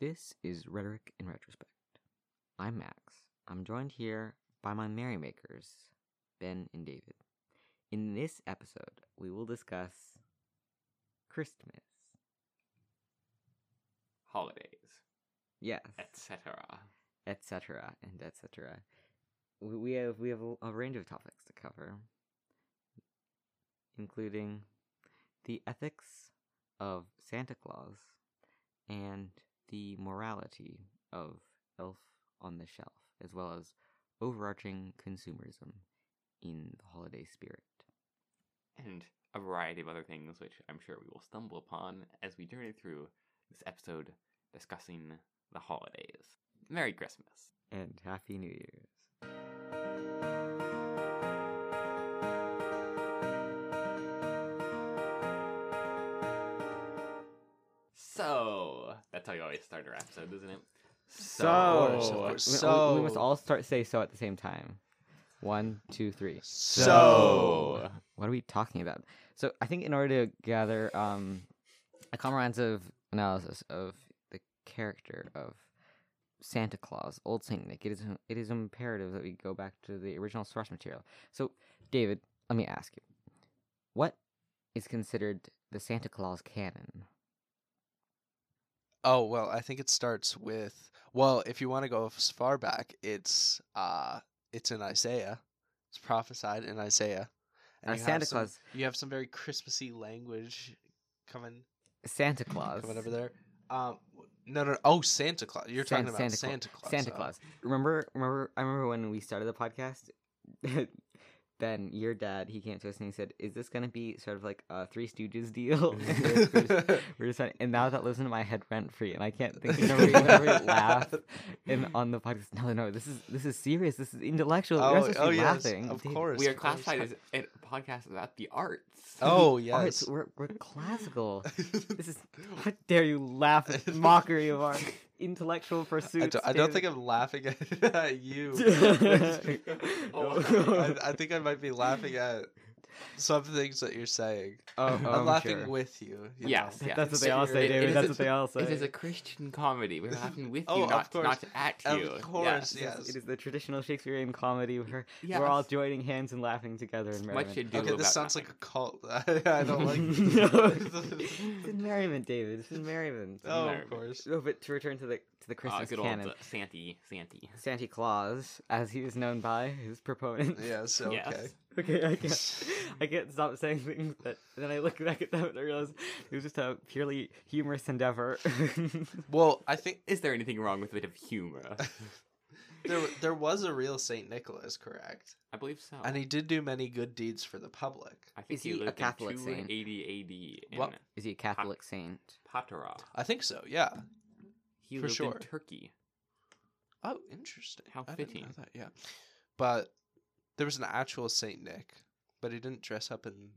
This is Rhetoric in Retrospect. I'm Max. I'm joined here by my merrymakers, Ben and David. In this episode, we will discuss Christmas. holidays, Yes, etc. etc. and etc. We we have we have a range of topics to cover, including the ethics of Santa Claus and the morality of Elf on the Shelf, as well as overarching consumerism in the holiday spirit. And a variety of other things, which I'm sure we will stumble upon as we journey through this episode discussing the holidays. Merry Christmas. And Happy New Year's. That's how you always start our episode, isn't it? So, course, of we- course. we- we, must all start say so at the same time. One, two, three. So, What are we talking about? So I think in order to gather um, a comprehensive analysis of the character of Santa Claus, Old Saint Nick, it is it is imperative that we go back to the original source material. So, David, let me ask you, what is considered the Santa Claus canon? Oh well, I think it starts with well, if you want to go as far back, it's uh, it's in Isaiah. It's prophesied in Isaiah. And have Santa some- Claus, You have some very Christmassy language coming Santa Claus, coming over there. Um, no, no, oh, Santa Claus. You're San- talking about Santa Santa Claus. Santa oh. Claus. Remember, remember, I remember when we started the podcast. Ben, your dad, he came to us and he said, "Is this gonna be sort of like a Three Stooges deal?" we're, just, we're just trying- and now that lives in my head rent free, and I can't think. Whenever we, whenever we laugh in on the podcast, no, no, this is this is serious. This is intellectual. We're Oh, supposed to oh be yes, laughing. of Dude, course. We are of course. classified as a podcast about the arts. Oh Arts, yes. we're we're classical. This is how dare you laugh at mockery of our intellectual I, don't, I don't think I'm laughing at, at you. Oh, I, I think I might be laughing at some things that you're saying. Oh, oh, I'm I'm laughing sure. with you. you Yes, know. yes. That's what they all say, It- it David. That's a- what they all say. It is a Christian comedy. We're laughing with Oh, you, of not, course. not at Of you. course, Yes. It is- yes. It is the traditional Shakespearean comedy where Yes. we're all joining hands and laughing together in Much merriment. ado Okay, this sounds nothing. like a cult. I don't like. No. it's in merriment, David. It's in merriment. oh, of Merriment. course. No, but to return to the to the Oh, Christmas good canon, old uh, Santy, Santy. Santa Claus, as he is known by his proponents. Yes. Okay. Yes. Okay, I can't, I can't stop saying things, but then I look back at them and I realize it was just a purely humorous endeavor. Well, I think Is there anything wrong with a bit of humor? there there was a real Saint Nicholas, correct? I believe so. And he did do many good deeds for the public. I think Is he a lived Catholic in saint? 280 AD in What? is he a Catholic saint? Patara. I think so. Yeah. He For lived sure. in Turkey. Oh, interesting. How I didn't know fitting. that, yeah. But there was an actual Saint Nick, but he didn't dress up in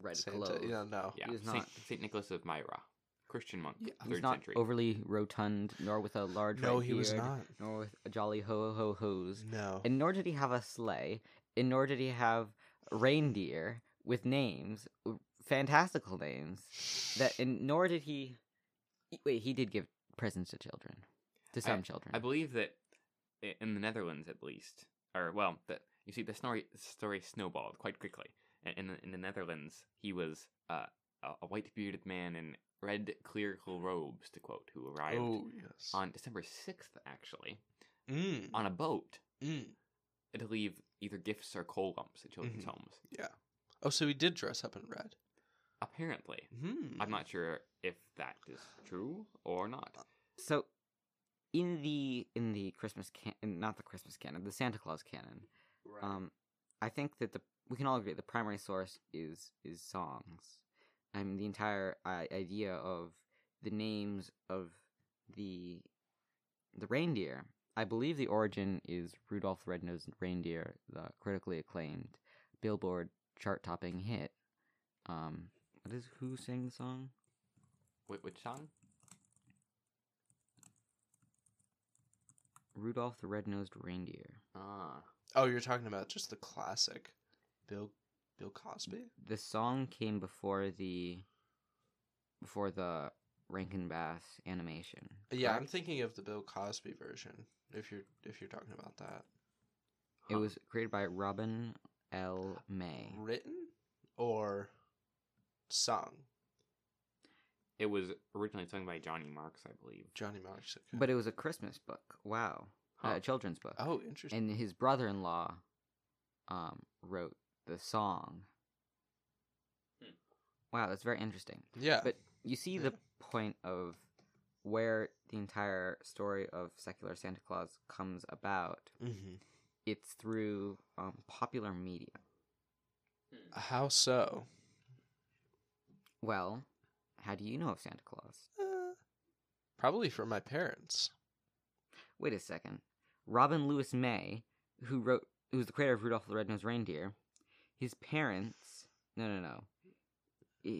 Red Santa. clothes. You know, no. Yeah, was Saint, not- Saint Nicholas of Myra, Christian monk, Yeah. He was third not century. overly rotund, nor with a large No, red he was beard, not. nor with a jolly ho ho hos. No. And nor did he have a sleigh, and nor did he have reindeer with names, w- fantastical names. That and nor did he. Wait, he did give presents to children, to some children. I believe that i- in the Netherlands, at least, or well, the, you see, the story story snowballed quite quickly. In in the, in the Netherlands, he was uh, a, a white bearded man in red clerical robes, to quote, who arrived Oh yes. on December sixth, actually, Mm. on a boat Mm. to leave either gifts or coal lumps at children's Mhm. homes. Yeah. Oh, so he did dress up in red. Apparently, Hmm. I'm not sure if that is true or not. so, in the in the Christmas can not the Christmas canon, the Santa Claus canon, Right. um, I think that the we can all agree the primary source is is songs. I mean, the entire I- idea of the names of the the reindeer. I believe the origin is Rudolph the Red-Nosed Reindeer, the critically acclaimed Billboard chart-topping hit. Um, what is who sang the song? Wait, which song? Rudolph the Red-Nosed Reindeer. Ah, oh, you're talking about just the classic, Bill Bill Cosby. The song came before the before the Rankin Bass animation. Yeah, I'm thinking of the Bill Cosby version. If you're if you're talking about that, It Huh. was created by Robin L. May. written or sung. It was originally sung by Johnny Marks, I believe. Johnny Marks. okay. But it was a Christmas book. Wow. A children's book. oh, interesting. And his brother in law um, wrote the song. Hmm. Wow, that's very interesting. yeah, But you see Yeah. the point of where the entire story of secular Santa Claus comes about. hmm It's through um, popular media. how so? Well, how do you know of Santa Claus? Uh, probably from my parents. Wait a second. Robin Louis May, who wrote, who was the creator of Rudolph the Red-Nosed Reindeer, his parents, no, no, no.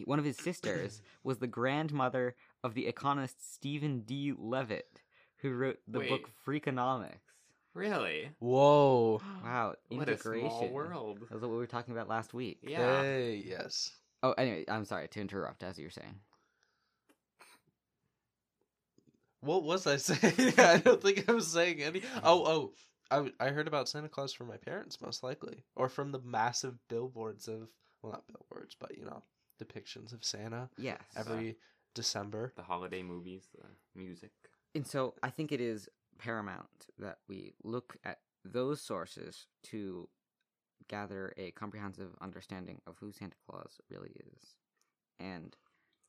One of his sisters was the grandmother of the economist Stephen D. Levitt, who wrote the book Freakonomics. Really? Whoa. Wow, What a integration. small world. That's what we were talking about last week. Yeah. Hey, yes. Oh, anyway, I'm sorry to interrupt, as you were saying. What was I saying? I don't think I was saying any. Oh, oh. I, I heard about Santa Claus from my parents, most likely. Or from the massive billboards of, well, not billboards, but, you know, depictions of Santa Yes. every December. The holiday movies, the music. And so I think it is paramount that we look at those sources to gather a comprehensive understanding of who Santa Claus really is and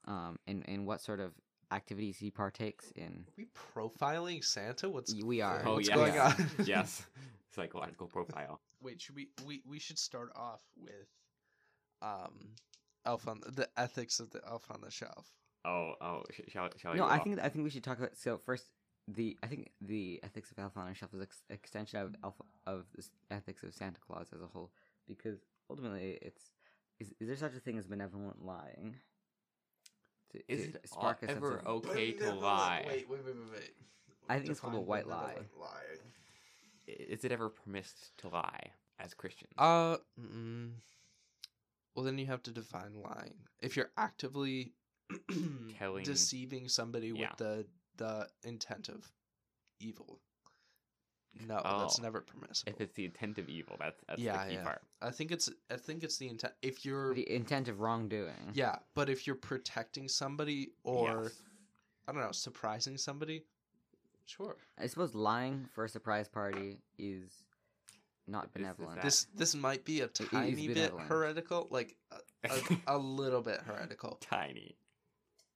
um and, and what sort of activities he partakes in. Are we profiling Santa? What's We are. Oh, What's yeah. going yeah. on? yes. Psychological profile. Wait, should we we we should start off with um Elf on the ethics of the Elf on the Shelf. Oh, oh, sh- shall, shall No, go I think I think we should talk about so first the I think the ethics of Elf on the Shelf is ex- extension of Elf of the ethics of Santa Claus as a whole because ultimately it's is, is there such a thing as benevolent lying? To, Is to it spark a sense ever of- okay to lie? Wait, wait, wait, wait, wait. I think it's called a white lie. benevolent lying. I- Is it ever permissed to lie as Christians? Uh, mm, well, then you have to define lying. If you're actively Telling- deceiving somebody Yeah. with the the intent of evil, no, that's Oh. never permissible. if it's the intent of evil, that's that's Yeah, the key yeah. part. I think it's I think it's the intent. If you're the intent of wrongdoing. yeah, but if you're protecting somebody or Yes. I don't know, surprising somebody, sure. I suppose lying for a surprise party is not Is- is benevolent. This this might be a tiny bit heretical, like a, a, a little bit heretical. Tiny.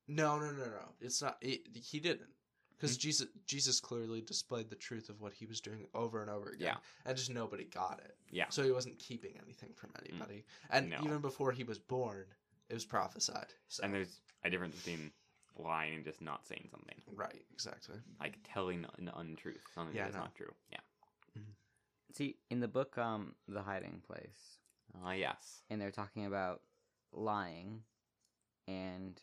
No, no, no, no. It's not. It, he didn't, because Hmm? Jesus Jesus clearly displayed the truth of what he was doing over and over again. Yeah. and just nobody got it. Yeah. So he wasn't keeping anything from anybody, and No. even before he was born, it was prophesied. So. And there's a difference between lying and just not saying something. right, exactly. Like telling an untruth, something Yeah, that's no. not true. Yeah. See, in the book um The Hiding Place, Ah, yes. and they're talking about lying and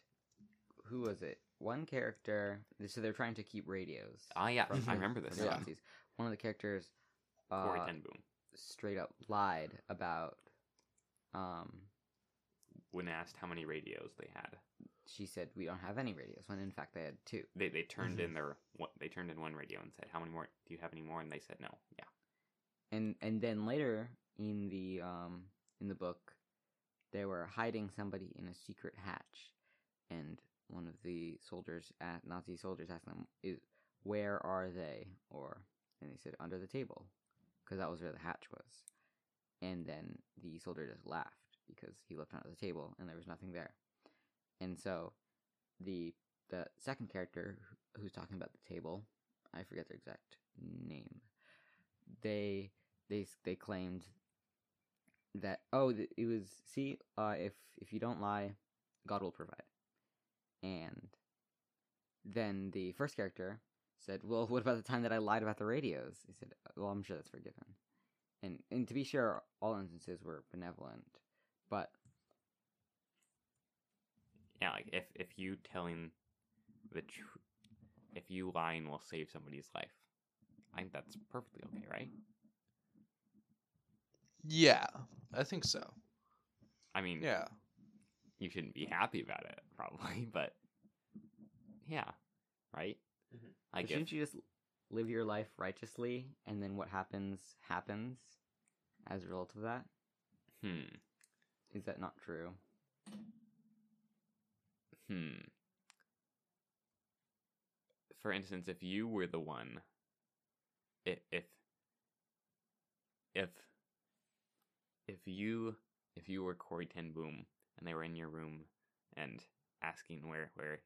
who was it? One character so they're trying to keep radios. Ah, yeah, from- I remember this. from Yeah. Yeah. Nazis. One of the characters Corrie uh, Ten Boom. straight up lied about um When asked how many radios they had, she said we don't have any radios when in fact they had two. they they turned Mhm. in their what they turned in one radio and said, "How many more? Do you have any more?" And they said, "No." Yeah. And and then later in the um in the book they were hiding somebody in a secret hatch and one of the soldiers at Nazi soldiers asked them is where are they or and they said under the table because that was where the hatch was. And then the soldier just laughed because he looked under the table and there was nothing there. And so the the second character who's talking about the table, I forget their exact name. They they they claimed that oh it was see uh if if you don't lie, God will provide. And then the first character said, "Well, what about the time that I lied about the radios?" He said, "Well, I'm sure that's forgiven." And and to be sure, all instances were benevolent, but Yeah. Like if if you telling the truth, if you lying will save somebody's life, I think that's perfectly okay, right? Yeah, I think so. I mean, Yeah, you shouldn't be happy about it, probably, but yeah, right. Mhm. Like shouldn't if, you just live your life righteously, and then what happens happens as a result of that? hmm, Is that not true? hmm. For instance, if you were the one, if if if if you if you were Corrie Ten Boom and they were in your room and asking where where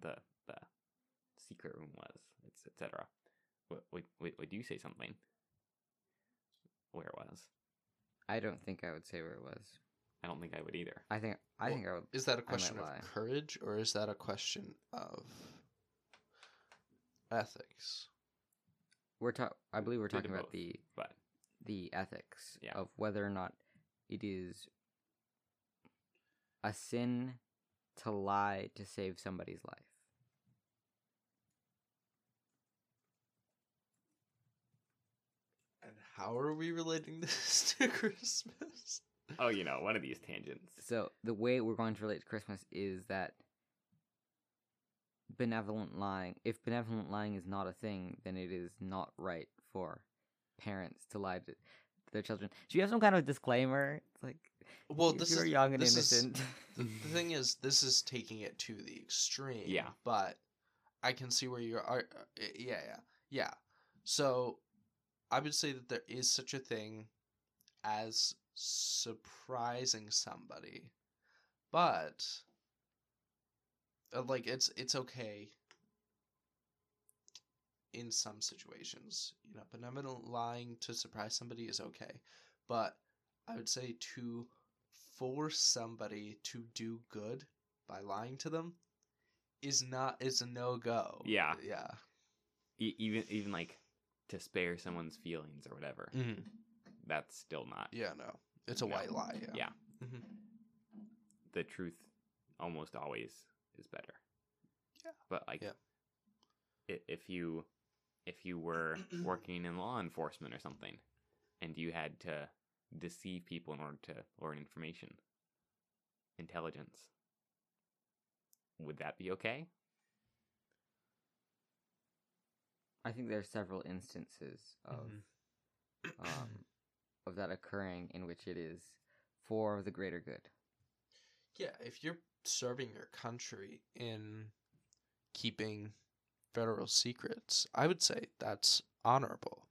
the the secret room was, etc. Would, would would would you say something? Where it was? I don't think I would say where it was. I don't think I would either. I think I Well, think I would. Is that a question of lie. courage or is that a question of ethics? We're talk. I believe we're talking about both. the But the ethics Yeah. of whether or not it is a sin to lie to save somebody's life. And how are we relating this to Christmas? oh, you know, one of these tangents. So the way we're going to relate to Christmas is that benevolent lying. If benevolent lying is not a thing, then it is not right for parents to lie to their children. Do you have some kind of disclaimer? It's like Well, this you're is young and this is- innocent. the, the thing is, this is taking it to the extreme. Yeah. But I can see where you are. uh, Yeah, yeah, yeah. So I would say that there is such a thing as surprising somebody, but uh, like it's it's okay in some situations. You know, benevolent lying to surprise somebody is okay, but I would say to force somebody to do good by lying to them is not is a no go. Yeah. Yeah. E- even even like to spare someone's feelings or whatever. Mm-hmm. That's still not Yeah. No. It's a No. white lie. Yeah. Yeah. Mhm. the truth. Almost always is better. Yeah. But like, Yeah. if you if you were working in law enforcement or something, and you had to deceive people in order to learn information, intelligence, would that be okay? I think there are several instances of Mhm. um, of that occurring in which it is for the greater good. Yeah, if you're serving your country in keeping federal secrets, I would say that's honorable.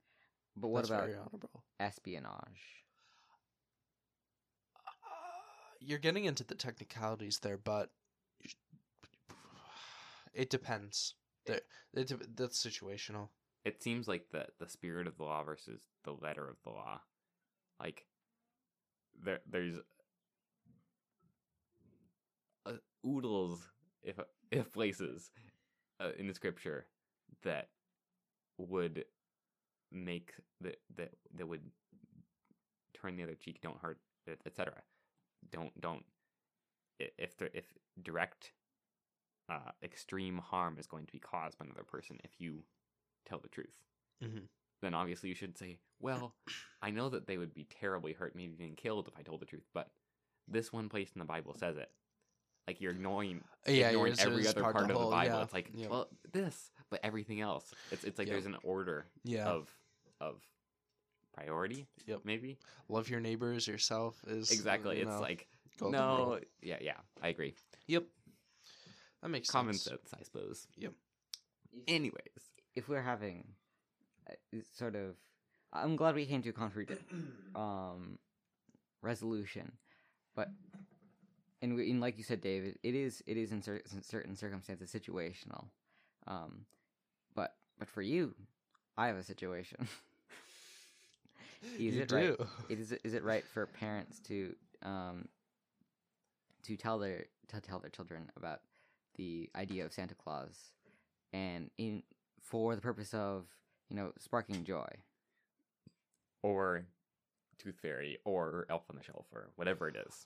But what that's about very honorable? espionage? Uh, you're getting into the technicalities there, but it depends. There, it, de- that's situational. It seems like the the spirit of the law versus the letter of the law. Like there there's uh, oodles if if places uh, in the scripture that would make that that that would turn the other cheek, don't hurt, etc. Don't don't if there if direct uh, extreme harm is going to be caused by another person if you tell the truth. Mhm. Then obviously you should say, well, I know that they would be terribly hurt, maybe even killed if I told the truth, but this one place in the Bible says it. Like you're ignoring, Yeah, ignoring yours every other part part, of the whole- Bible. yeah, It's like, yeah. well, this, but everything else. It's it's like Yeah. there's an order Yeah. of of priority. Yep. Maybe Love your neighbors yourself is exactly. you It's know, like no, rule. yeah, yeah. I agree. Yep. That makes Common sense. sense, I suppose. Yep. Anyways, If we're having uh, sort of, I'm glad we came to a concrete um resolution, but and, we, and like you said, David, it is it is in cer- certain circumstances situational, um, but but for you, I have a situation. Is you it right? do. it is is it right for parents to um to tell their to tell their children about the idea of Santa Claus and in for the purpose of you know sparking joy or Tooth Fairy, or Elf on the Shelf, or whatever it is.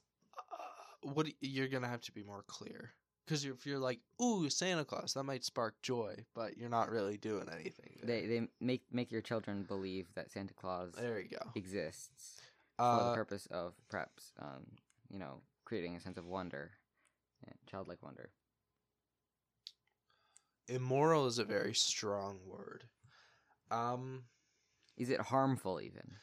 Uh, what you're gonna have to be more clear because if you're like, "Ooh, Santa Claus," that might spark joy, but you're not really doing anything. there. they they make make your children believe that Santa Claus there you go. exists for the Uh, purpose of perhaps um you know creating a sense of wonder childlike wonder immoral is a very strong word. Um, Is it harmful even?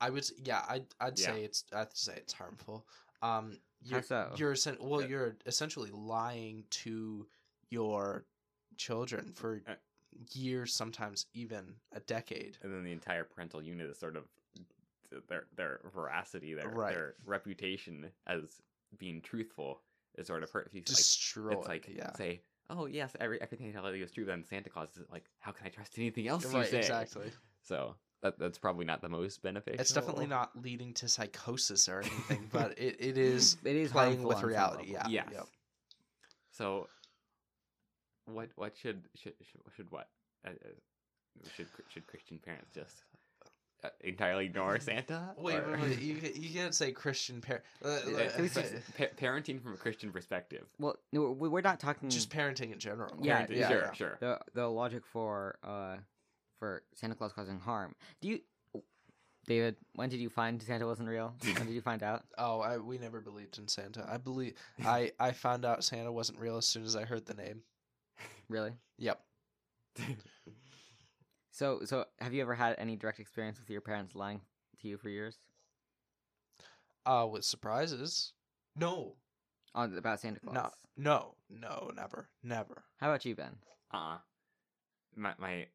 I would, yeah, I'd, I'd Yeah. say it's, I'd say it's harmful. Um, How you're, so? you're, well, you're essentially lying to your children for Uh, years, sometimes even a decade. and then the entire parental unit is sort of their their veracity, their Right. their reputation as being truthful is sort of hurt. If you like, Destroyed. it's like yeah. say, oh yes, every everything you tell you is true. Then Santa Claus is like, how can I trust anything else you say? exactly. So that that's probably not the most beneficial. It's definitely not leading to psychosis or anything, but it, it is It is playing with reality. level. Yeah. Yes. Yep. So, what what should should should, should what uh, uh, should should Christian parents just uh, entirely ignore Santa? Wait, Or- wait, wait. You, you can't say Christian parent. Uh, it's but- just- pa- parenting from a Christian perspective. Well, no, we- we're not talking just parenting in general. Yeah, Parenting- yeah, sure, yeah. sure. the the logic for uh for Santa Claus causing harm. Do you, David? When did you find Santa wasn't real? when did you find out? Oh, I, we never believed in Santa. I believe I I found out Santa wasn't real as soon as I heard the name. Really? Yep. So so have you ever had any direct experience with your parents lying to you for years Uh, with surprises. No, on about Santa Claus? no, no, no, never, never. How about you, Ben? uh my my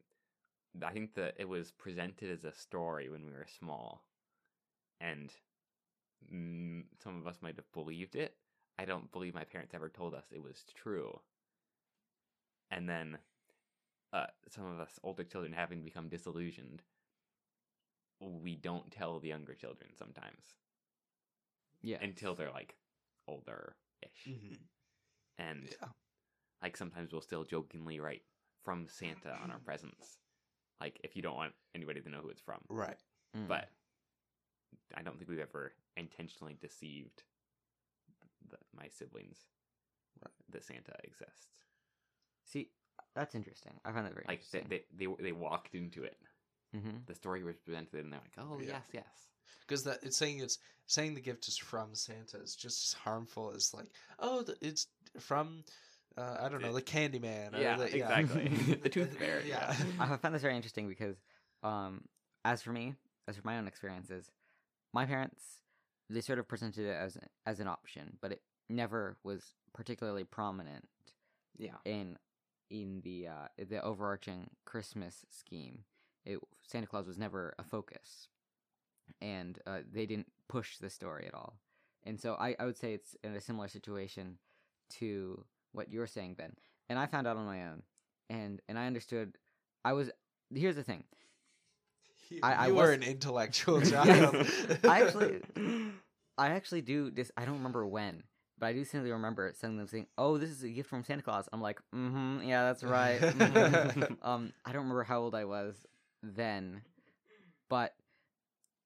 I think that it was presented as a story when we were small, and some of us might have believed it. I don't believe my parents ever told us it was true. And then, uh, some of us older children having become disillusioned, we don't tell the younger children sometimes Yeah. until they're like older ish, Mm-hmm. and Yeah. like sometimes we'll still jokingly write from Santa on our presents, like if you don't want anybody to know who it's from. Right. Mm. But I don't think we've ever intentionally deceived the, my siblings Right. that Santa exists. see, that's interesting. I find that very Like they, interesting. they they they walked into it. mm-hmm. The story was presented, and they're like, "Oh Yeah. yes, yes." Because that it's saying it's saying the gift is from Santa is just as harmful as like oh the, it's from uh, I don't know the Candyman. Or Yeah, the, exactly. The Tooth Fairy, Yeah. I found this very interesting because, um, as for me, as for my own experiences, my parents they sort of presented it as as an option, but it never was particularly prominent Yeah. in in the uh, the overarching Christmas scheme. It, Santa Claus was never a focus, and uh, they didn't push the story at all. And so I, I would say it's in a similar situation to what you're saying, Ben. And I found out on my own, and and I understood. I was here's the thing. You, I- I you were an intellectual child. I actually, I actually do this. I don't remember when, but I do simply remember of them saying, "Oh, this is a gift from Santa Claus." I'm like, "Mm-hmm, yeah, that's right." mhm." um, I don't remember how old I was then, but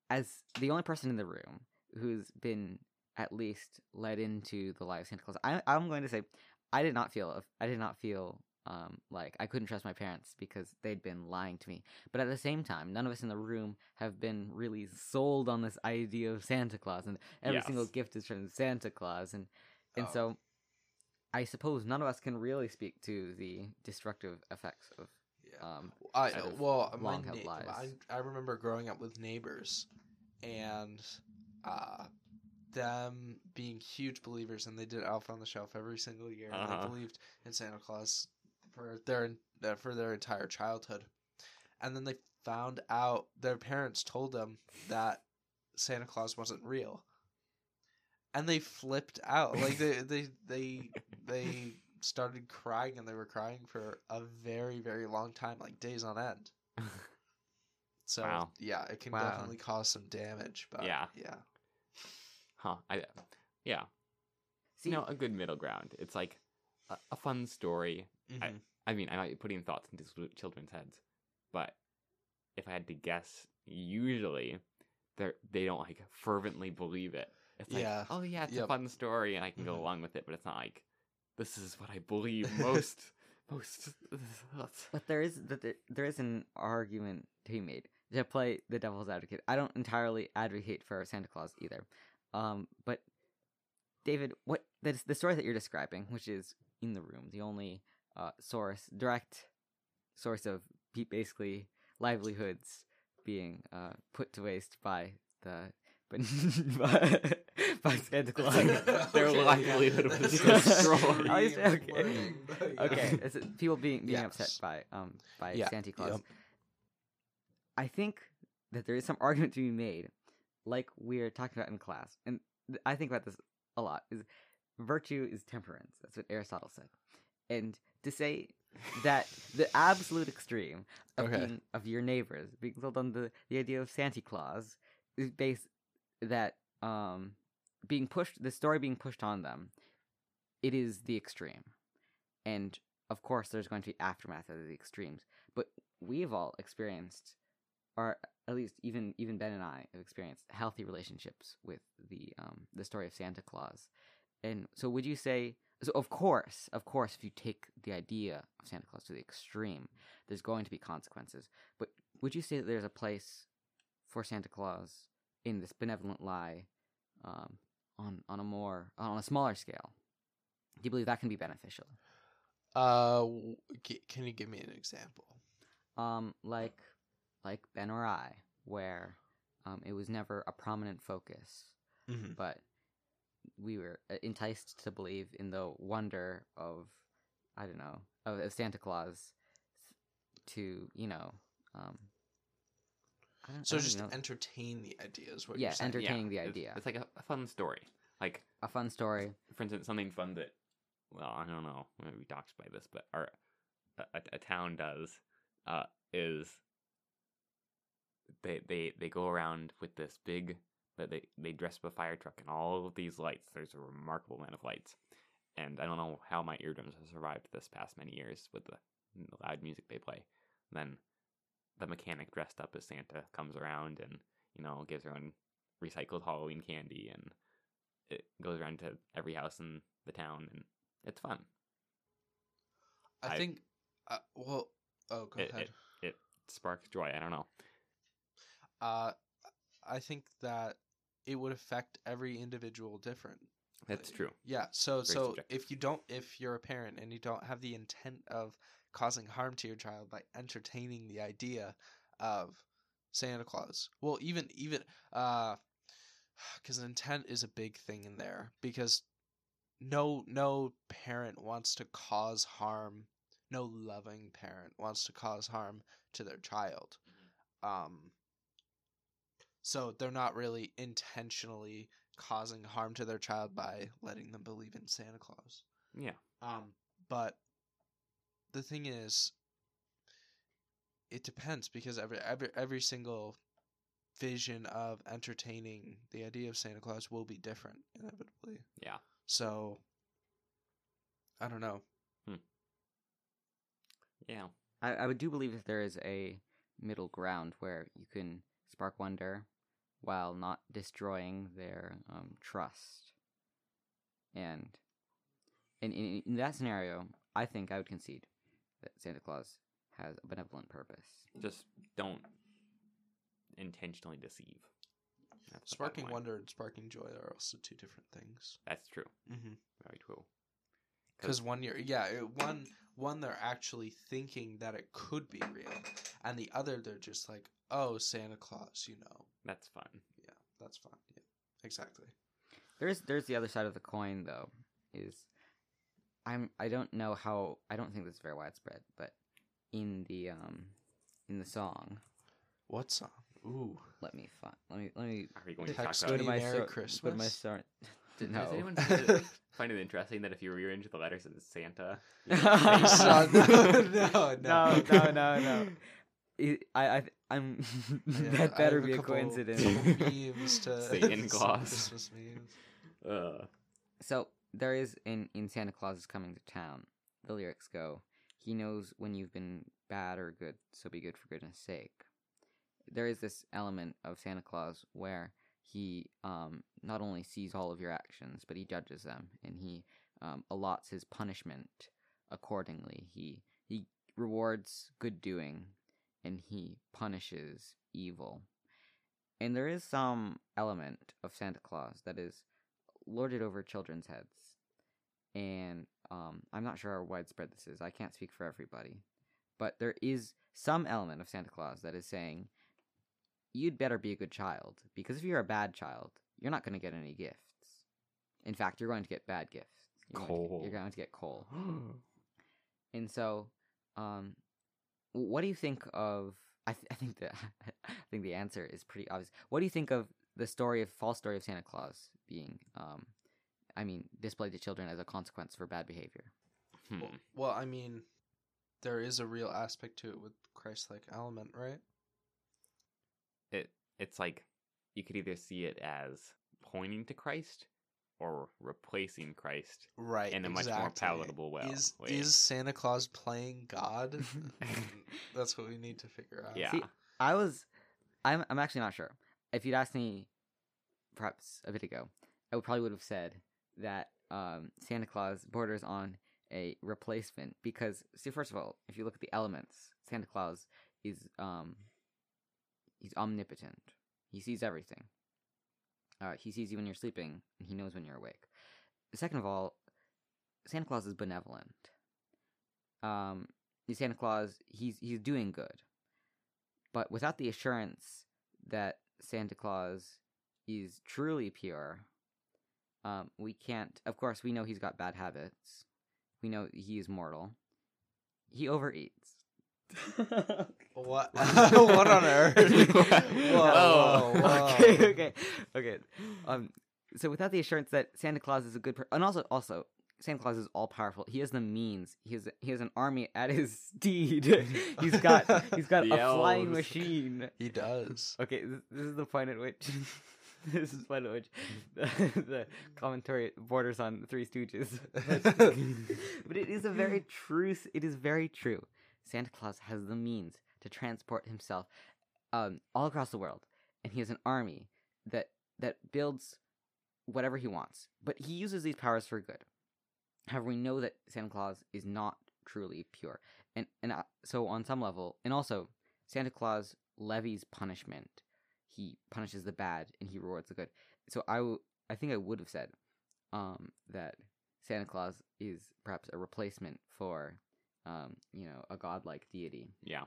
as the only person in the room who's been at least led into the lie of Santa Claus, I, I'm going to say, I did not feel, I did not feel um, like I couldn't trust my parents because they'd been lying to me. But at the same time, none of us in the room have been really sold on this idea of Santa Claus, and every single gift is from Santa Claus, and and Oh. so I suppose none of us can really speak to the destructive effects of Yeah. um, I of well, my long-held na- lies. I I remember growing up with neighbors, and uh, them being huge believers, and they did Elf on the Shelf every single year, and Uh-huh. they believed in Santa Claus for their uh, for their entire childhood, and then they found out their parents told them that Santa Claus wasn't real, and they flipped out like they they they they started crying and they were crying for a very very long time like days on end so Wow. yeah it can Wow. definitely cause some damage but Yeah. yeah Huh. I. Yeah. See, you know, a good middle ground. It's like a, a fun story. Mhm. I mean, I might be putting thoughts into children's heads, but if I had to guess, usually they they don't like fervently believe it. It's like, Yeah. oh yeah, it's a fun story, and I can go Mhm. along with it. But it's not like this is what I believe most. most. but there is that there, there is an argument to be made to play the devil's advocate. I don't entirely advocate for Santa Claus either, um, but David, what the the story that you're describing, which is in the room, the only uh, source, direct source of basically livelihoods being uh, put to waste by the but by, by Santa Claus. Their Okay, livelihood yeah. was destroyed. Extreme least- okay. wording, yeah. okay, it's, people being being upset by um by Yeah, Santa Claus. yep. I think that there is some argument to be made, like we're talking about in class, and I think about this a lot. Is virtue is temperance? That's what Aristotle said, and to say that the absolute extreme of Okay. being of your neighbors being sold on the the idea of Santa Claus is based that um being pushed the story being pushed on them it is the extreme and of course there's going to be aftermath of the extremes but we've all experienced or at least even even ben and i have experienced healthy relationships with the um the story of santa claus. And so would you say so of course of course if you take the idea of santa claus to the extreme there's going to be consequences. But would you say that there's a place for santa claus in this benevolent lie um on on a more on a smaller scale? Do you believe that can be beneficial? Uh, can you give me an example? um like like ben or i where um it was never a prominent focus Mm-hmm. but we were uh, enticed to believe in the wonder of i don't know of, of santa claus to you know um I don't, So I don't just know. entertain the idea is what Yeah, you're saying. enter- entertaining the idea. It's, like a, a fun story. Like, a fun story for instance, something fun that, well, I don't know, maybe we talked by this, but our a, a, a town does uh, is they they they go around with this big that they they dress up a fire truck and all of these lights. There's a remarkable amount of lights, and I don't know how my eardrums have survived this past many years with the, the loud music they play. Then the mechanic dressed up as Santa comes around and you know gives everyone recycled Halloween candy and it goes around to every house in the town and it's fun. I I- think. Uh, well, oh, go It- ahead. It sparks joy. I don't know. Uh, I think that it would affect every individual different. That's true. Yeah. So Very so subjective. if you don't if you're a parent and you don't have the intent of causing harm to your child by entertaining the idea of Santa Claus. Well, even even uh cuz intent is a big thing in there because no no parent wants to cause harm. No loving parent wants to cause harm to their child. Um so they're not really intentionally causing harm to their child by letting them believe in Santa Claus. Yeah. Um, but the thing is, it depends because every every every single vision of entertaining the idea of Santa Claus will be different inevitably. Yeah. So I don't know. Yeah. I, I would do believe that there is a middle ground where you can spark wonder while not destroying their um, trust. And in, in in that scenario, I think I would concede that Santa Claus has a benevolent purpose. Just don't intentionally deceive. That's Sparking wonder and sparking joy are also two different things. That's true. Mm-hmm. Very true. Because one year, yeah, it, one one they're actually thinking that it could be real, and the other they're just like, oh, Santa Claus, you know. That's fun. Yeah, that's fine. Yeah, exactly. There's there's the other side of the coin though. Is I'm I don't know how I don't think this is very widespread, but in the um in the song, What song? Ooh, let me find let me let me Are we going to Text talk go about to me my Merry sor- Go to my Christmas? Start. Does anyone find it, find it interesting that if you rearrange the letters as Santa, you Hey, get son, Santa? no, no, no, no, no, no. I, I, I'm. Yeah, that I better have a be a couple coincidence. memes to Satan Claus. Christmas memes. uh, So there is in in Santa Claus is coming to town. The lyrics go, "He knows when you've been bad or good, so be good for goodness sake." There is this element of Santa Claus where he um not only sees all of your actions, but he judges them and he um, allots his punishment accordingly. He he rewards good doing and he punishes evil. And there is some element of Santa Claus that is lorded over children's heads. And um, I'm not sure how widespread this is. I can't speak for everybody, but there is some element of Santa Claus that is saying you'd better be a good child because if you're a bad child, you're not going to get any gifts. In fact, you're going to get bad gifts. You're Going to, Coal. you're going to get coal. And so, um, what do you think of? I, th- I think that I think the answer is pretty obvious. What do you think of the story of false story of Santa Claus being, um, I mean, displayed to children as a consequence for bad behavior? Hmm. Well, well, I mean, there is a real aspect to it with Christ-like element, right? It it's like you could either see it as pointing to Christ or replacing Christ Right. in a much more palatable well. Is way. is Santa Claus playing God? That's what we need to figure out. yeah. See, I was, I'm, I'm actually not sure. If you'd asked me, perhaps a bit ago, I would probably would have said that um, Santa Claus borders on a replacement because, see, first of all, if you look at the elements, Santa Claus is um, he's omnipotent. He sees everything. Uh, he sees you when you're sleeping, and he knows when you're awake. Second of all, Santa Claus is benevolent. Um, Santa Claus, he's he's doing good, but without the assurance that Santa Claus is truly pure, um, we can't. Of course, we know he's got bad habits. We know he is mortal. He overeats. What? what on earth? whoa, Oh, whoa, whoa. okay, okay, okay. Um, so without the assurance that Santa Claus is a good, person, and also, also, Santa Claus is all powerful. He has the means. He has he has an army at his steed. he's got he's got The a flying machine. He does. Okay, this, this is the point at which this is the point at which the, the commentary borders on Three Stooges. But, but it is a very true. It is very true. Santa Claus has the means to transport himself um, all across the world, and he has an army that that builds whatever he wants. But he uses these powers for good. However, we know that Santa Claus is not truly pure, and and uh, so on some level, and also Santa Claus levies punishment. He punishes the bad and he rewards the good. So I, w- I think I would have said um, that Santa Claus is perhaps a replacement for, um, you know, a godlike deity. Yeah.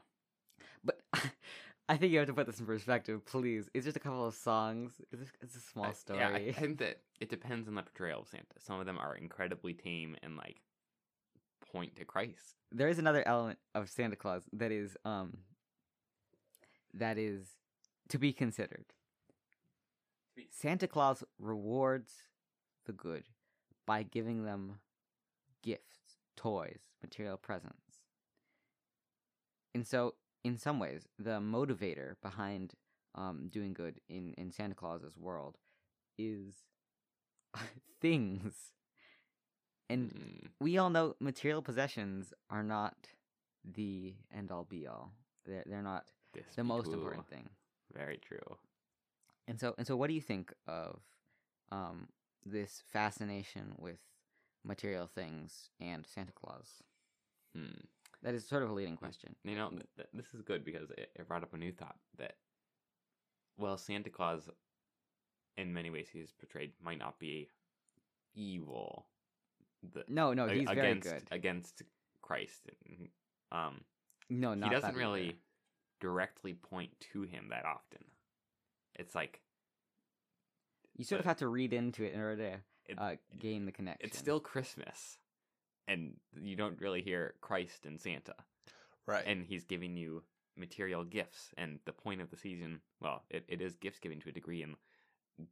But I think you have to put this in perspective, please. It's just a couple of songs. It's, a- it's a small I- story. Yeah, I think that it depends on the portrayal of Santa. Some of them are incredibly tame and like point to Christ. there is another element of Santa Claus that is um that is to be considered. Santa Claus rewards the good by giving them gifts, toys, material presence. And so, in some ways, the motivator behind um, doing good in, in Santa Claus's world is things. And Mm, we all know material possessions are not the end all be all. They're they're not this the most cool. important thing. Very true. And so and so what do you think of um this fascination with material things and Santa Claus? Hmm. That is sort of a leading question. You know, th- th- this is good because it, it brought up a new thought that, well, Santa Claus, in many ways, he's portrayed might not be evil. The, No, no, he's very against good. against Christ. Um, No, not he doesn't really either. directly point to him that often. It's like You sort of have to read into it in order to it, uh, gain the connection. it's still Christmas, and you don't really hear Christ and Santa. Right. and he's giving you material gifts and the point of the season well it, it is gifts giving to a degree and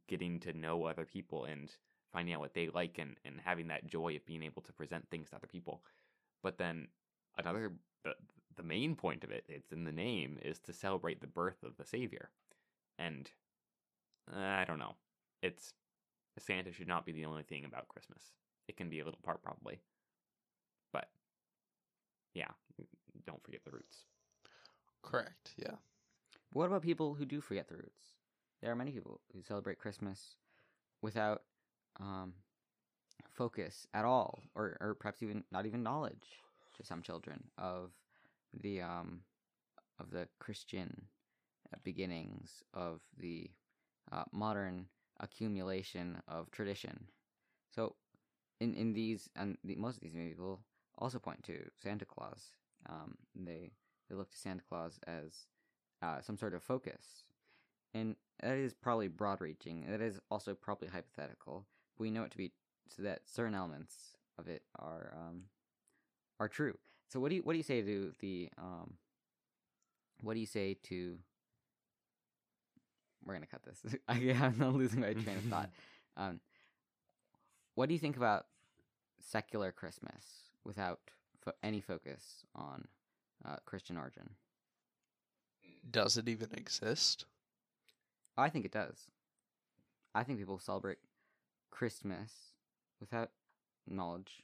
getting to know other people and finding out what they like and, and having that joy of being able to present things to other people but then another the, the main point of it it's in the name is to celebrate the birth of the savior and uh, i don't know it's santa should not be the only thing about christmas it can be a little part probably but yeah don't forget the roots Correct. Yeah. But what about people who do forget the roots? There are many people who celebrate Christmas without um, focus at all, or, or perhaps even not even knowledge to some children of the um, of the Christian uh, beginnings of the uh, modern accumulation of tradition. So, in in these and the, most of these people also point to Santa Claus. Um, they they look to Santa Claus as uh, some sort of focus, and that is probably broad-reaching. That is also probably hypothetical. We know it to be so that certain elements of it are um, are true. So what do you what do you say to the um, what do you say to we're gonna cut this. I, I'm not losing my train of thought. Um, what do you think about secular Christmas without fo- any focus on uh, Christian origin? Does it even exist? I think it does. I think people celebrate Christmas without knowledge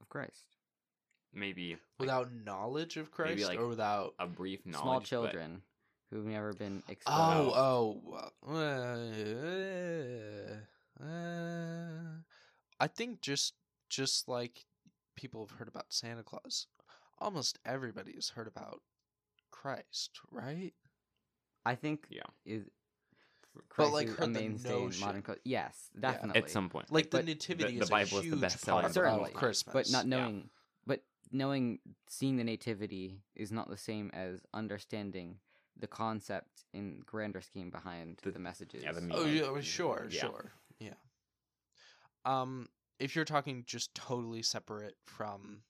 of Christ. Maybe like, Without knowledge of Christ, like, or without a brief knowledge. Small but- children who've never been exposed. Oh, oh. uh, uh, I think just just like people have heard about Santa Claus, almost everybody has heard about Christ, right? I think Yeah. is But, like, is a heard the mainstay in modern culture. Yes, Yeah. definitely. At some point. Like the But nativity the is Bible a is the huge best-selling part Certainly. of Christmas, but not Yeah. knowing but knowing seeing the nativity is not the same as understanding the concept in grander scheme behind The- the, messages yeah, the Oh yeah, well, sure, Yeah. sure, yeah. Um, if you're talking just totally separate from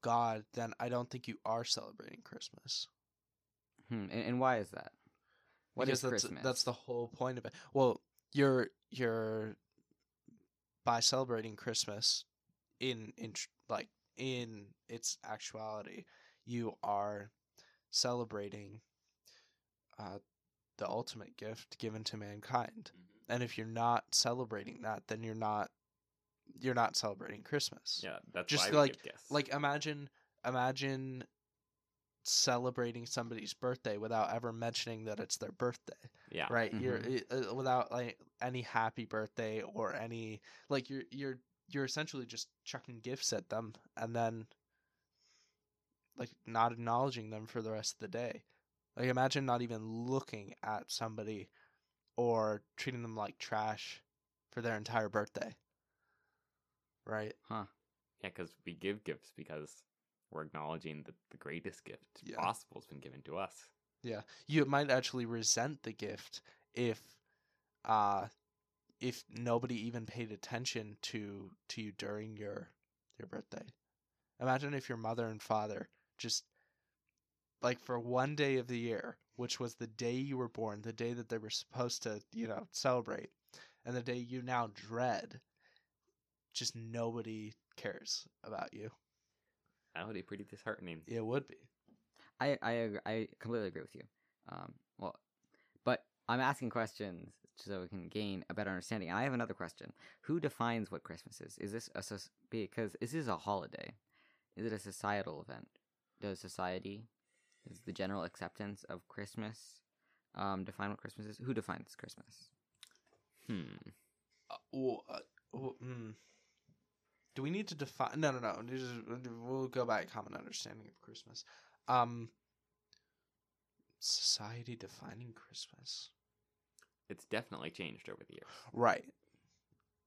God, then I don't think you are celebrating Christmas. Hmm, and, and why is that What because is that's christmas that's the whole point of it. Well, you're you're by celebrating Christmas in in like in its actuality, you are celebrating uh, the ultimate gift given to mankind. And if you're not celebrating that, then you're not you're not celebrating Christmas. Yeah, that's Just like-. Like imagine imagine celebrating somebody's birthday without ever mentioning that it's their birthday yeah, right you're Mhm. uh, without like any happy birthday or any like you're you're you're essentially just chucking gifts at them and then like not acknowledging them for the rest of the day like imagine not even looking at somebody or treating them like trash for their entire birthday right huh Yeah, because we give gifts because we're acknowledging that the greatest gift Yeah. possible has been given to us. Yeah, you might actually resent the gift if, uh, if nobody even paid attention to to you during your your birthday. Imagine if your mother and father just like for one day of the year, which was the day you were born, the day that they were supposed to, you know, celebrate, and the day you now dread, just nobody cares about you. That would be pretty disheartening. It would be. I I ag- I completely agree with you. Um, well, but I'm asking questions so we can gain a better understanding. And I have another question: Who defines what Christmas is? Is this a soc- because this is a holiday? Is it a societal event? Does society, is the general acceptance of Christmas, um, define what Christmas is? Who defines Christmas? Hmm. Uh, well, uh, well, mm. Do we need to define? No, no, no. We'll go by a common understanding of Christmas. Um, society defining Christmas, It's definitely changed over the years. right?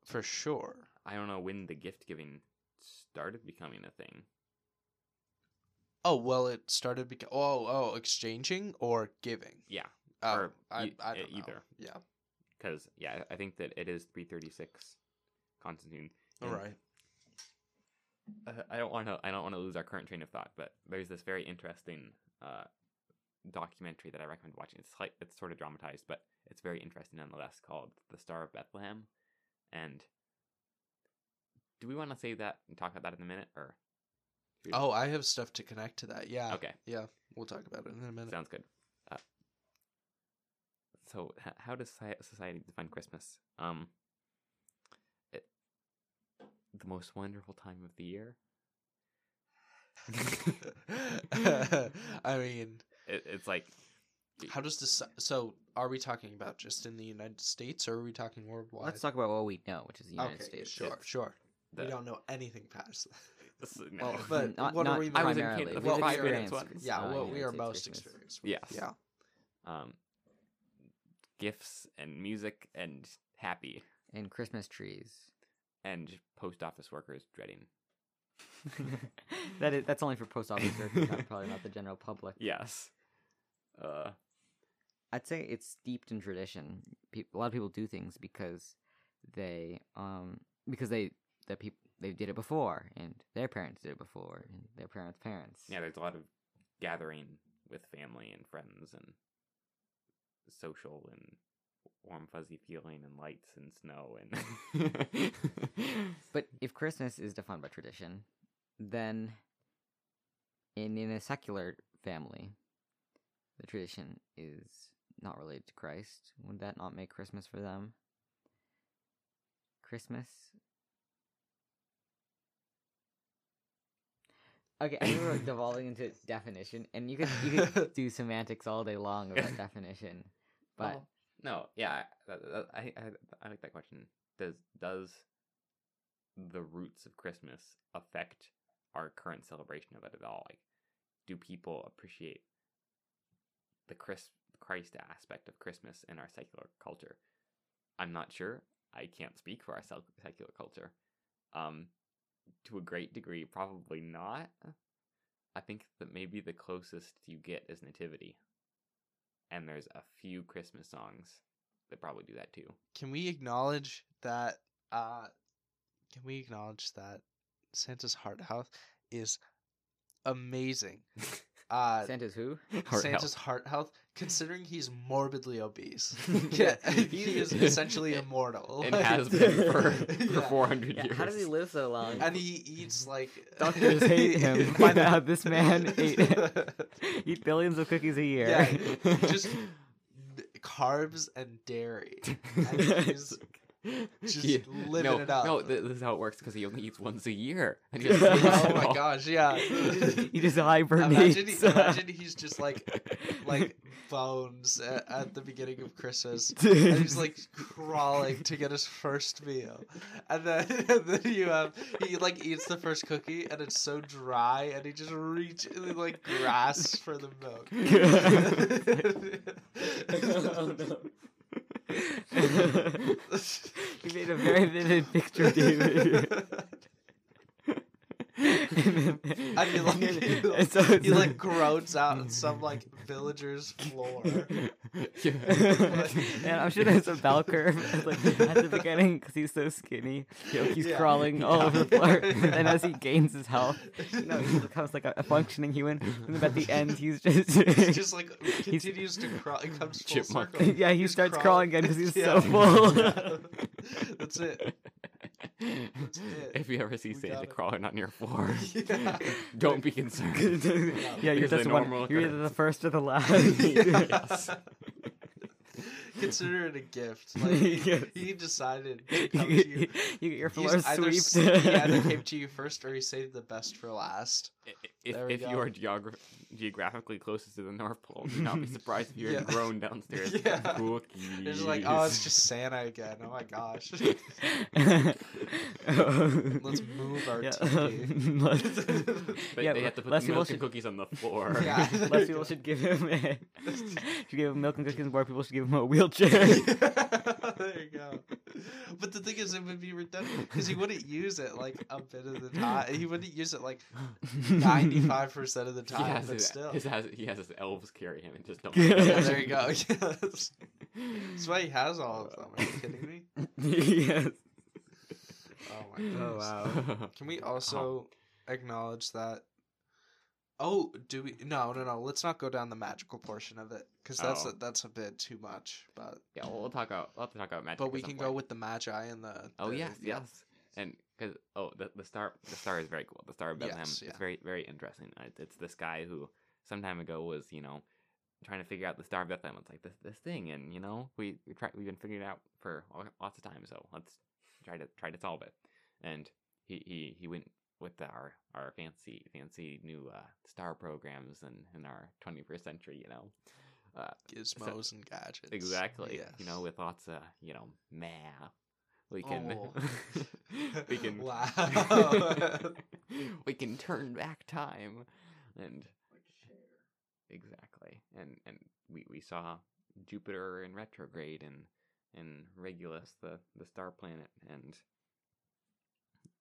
For sure. I don't know when the gift giving started becoming a thing. Oh well, it started because oh oh exchanging or giving. Yeah, Oh, Or I, e- I e- don't know. either. Yeah. because yeah, I think that it is 336 Constantine. All right. uh, I don't want to. I don't want to lose our current train of thought, but there's this very interesting uh, documentary that I recommend watching. It's like it's sort of dramatized, but it's very interesting nonetheless. Called "The Star of Bethlehem," and do we want to say that and talk about that in a minute, or should we- Oh, I have stuff to connect to that. Yeah. okay, Yeah. We'll talk about it in a minute. sounds good. Uh, so, h- how does society define Christmas? Um, it, the most wonderful time of the year. I mean, It, it's like how does this? So, are we talking about just in the United States, or are we talking worldwide? Let's talk about what we know, which is the United okay, States. sure, It's sure. the, we don't know anything past. That. s- Well, no. But not, what are not we I was in primarily. Canada We've for five experienced minutes once. yeah, uh, what we are States most Christmas. experienced. Yes. Yeah. um, gifts and music and happy. and Christmas trees. and post office workers dreading. that is that's only for post office workers, not, probably not the general public. Yes. Uh, I'd say it's steeped in tradition. Pe- a lot of people do things because they um because they that people they did it before and their parents did it before and their parents' parents. yeah, there's a lot of gathering with family and friends and social and warm fuzzy feeling and lights and snow and But if Christmas is defined by tradition, then in in a secular family, the tradition is not related to Christ. Would that not make Christmas for them? Christmas. Okay, I think we're devolving into definition, and you could you could do semantics all day long about definition, but Well, no, yeah, I, I, I, I like that question. Does does the roots of Christmas affect our current celebration of it at all? Like, do people appreciate the Chris, Christ aspect of Christmas in our secular culture? I'm not sure. I can't speak for our secular culture. Um, to a great degree, probably not. I think that maybe the closest you get is Nativity and there's a few Christmas songs that probably do that too. Can we acknowledge that? Uh, can we acknowledge that Santa's Heart Health is amazing? Uh, Santa's who? Heart Santa's health. heart health, considering he's morbidly obese. Yeah. yeah, he is essentially immortal. and Like- has been for, for Yeah. 400 Yeah, years. how does he live so long? And he eats like Doctors hate him. Find Now out- this man ate eat billions of cookies a year. Yeah, just carbs and dairy. And he's just Yeah. living no, it up. No, this is how it works because he only eats once a year. And he Yeah. just eats oh my gosh, yeah. he just Imagine, hibernates. he, imagine he's just like like bones at, at the beginning of Christmas. And he's like crawling to get his first meal, and then and then you have he like eats the first cookie, and it's so dry, and he just reach he, like grasps for the milk. Oh, no. you made a very vivid picture, David. I feel like he, And like, so it's he like groans out on some like villager's floor. and I'm sure there's a bell curve like at the beginning because he's so skinny. You know, he's Yeah. crawling all Yeah. over the floor, and as he gains his health, you know, he becomes like a, a functioning human. And then at the end, he's just, He just like continues to crawl. He comes full Chipmunk. circle. yeah, he He's starts crawling again because he's so Yeah. full. That's it. That's it. If you ever see We Santa crawling on your floor, Yeah. don't be concerned. yeah, you're just one. normal You're either the first or the last. Yes. Consider it a gift. Like Yes. he decided to you, come to get, you. you get your He's floor either, s- he either came to you first or he saved the best for last. I- If, if you are geogra- geographically closest to the North Pole, do not be surprised if you're Yeah. grown downstairs. Yeah. Cookies. It's just like, oh, it's just Santa again. Oh my gosh. Let's move our Yeah, TV. let's- But yeah, they have to put less the milk should- and cookies on the floor. Yeah. Less people should give him a, should give him milk and cookies. More people should give him a wheelchair. there you go. But the thing is, it would be redundant because he wouldn't use it like a bit of the time. He wouldn't use it like ninety-five percent of the He time. has, but his, still, his, has, he has his elves carry him and just don't. Yeah, yeah, there you go. Yes. That's why he has all of them. Are you kidding me? yes. Oh my goodness. Oh wow. Can we also acknowledge that? Oh, do we? No, no, no. Let's not go down the magical portion of it because that's Oh. a, that's a bit too much. But yeah, well, we'll talk about we'll have to talk about magic. but we can go with the magi and the. Oh yes, yeah. yes, and because oh the the star the star is very cool. The Star of Bethlehem Yes, yeah. It's very very interesting. It's this guy who some time ago was you know trying to figure out the Star of Bethlehem. It's like this this thing, and you know we we try we've been figuring it out for lots of time. So let's try to try to solve it. And he he he went with our our fancy fancy new uh, star programs and in our 21st century. You know. Uh, Gizmos and gadgets. Exactly. Yes. You know, with lots of you know math, we can Oh. we can Wow. we can turn back time, and exactly, and and we we saw Jupiter in retrograde and and Regulus, the the star planet, and